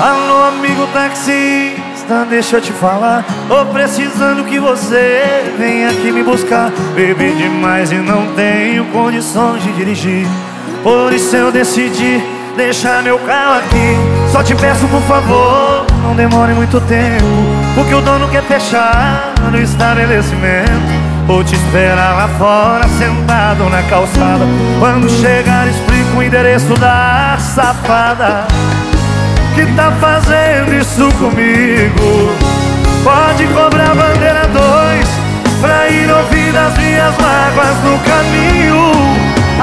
Alô, amigo taxista, deixa eu te falar. Tô precisando que você venha aqui me buscar. Bebi demais e não tenho condições de dirigir. Por isso eu decidi deixar meu carro aqui. Só te peço por favor, não demore muito tempo. Porque o dono quer fechar no estabelecimento. Vou te esperar lá fora, sentado na calçada. Quando chegar explico o endereço da safada que tá fazendo isso comigo? Pode cobrar bandeira dois Pra ir ouvir as minhas mágoas no caminho.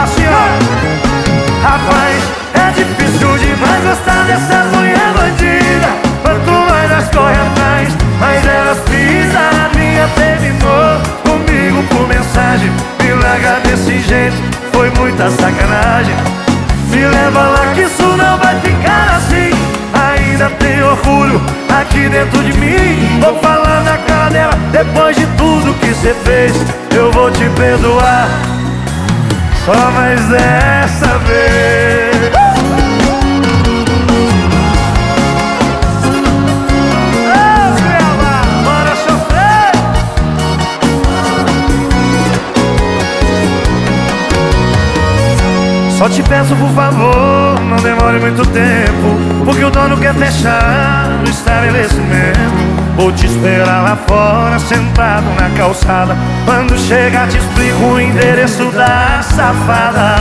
Assim ó. Rapaz, é difícil demais gostar dessas mulher bandida. Quanto mais nós corre atrás Mais elas pisam a minha terminou Comigo por mensagem. Me larga desse jeito Foi muita sacanagem. Me leva lá que isso não vai ficar assim ainda tem orgulho aqui dentro de mim. Vou falar na cara dela, depois de tudo que você fez. Eu vou te perdoar, só mais dessa vez. Só te peço por favor, não demore muito tempo Porque o dono quer fechar o estabelecimento. Vou te esperar lá fora, sentado na calçada. Quando chegar te explico o endereço da safada.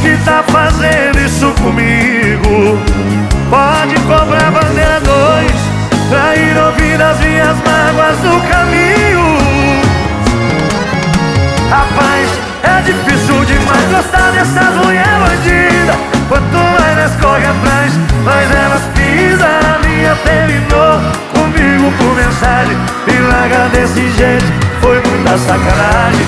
Que tá fazendo isso comigo? Pode cobrar bandeira dois Pra ir ouvir as minhas mágoas no caminho Me larga desse jeito, foi muita sacanagem.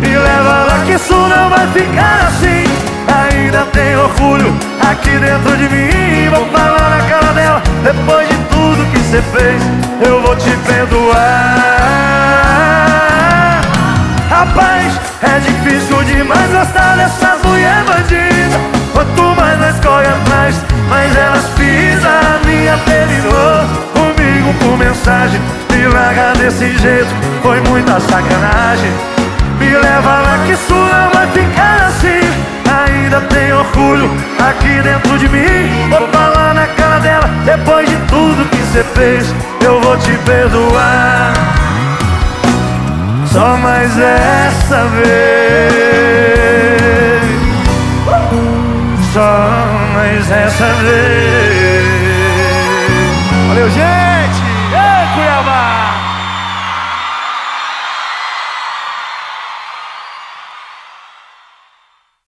Me leva lá que isso não vai ficar assim. Ainda tem orgulho aqui dentro de mim. Vou falar na cara dela, depois de tudo que você fez Eu vou te perdoar. Rapaz, é difícil demais gostar dessas mulher bandida larga desse jeito, foi muita sacanagem. Me leva lá que não vai ficar assim. Ainda tem orgulho aqui dentro de mim. Vou falar na cara dela, depois de tudo que você fez Eu vou te perdoar. Só mais essa vez. Só mais essa vez. Valeu, gente!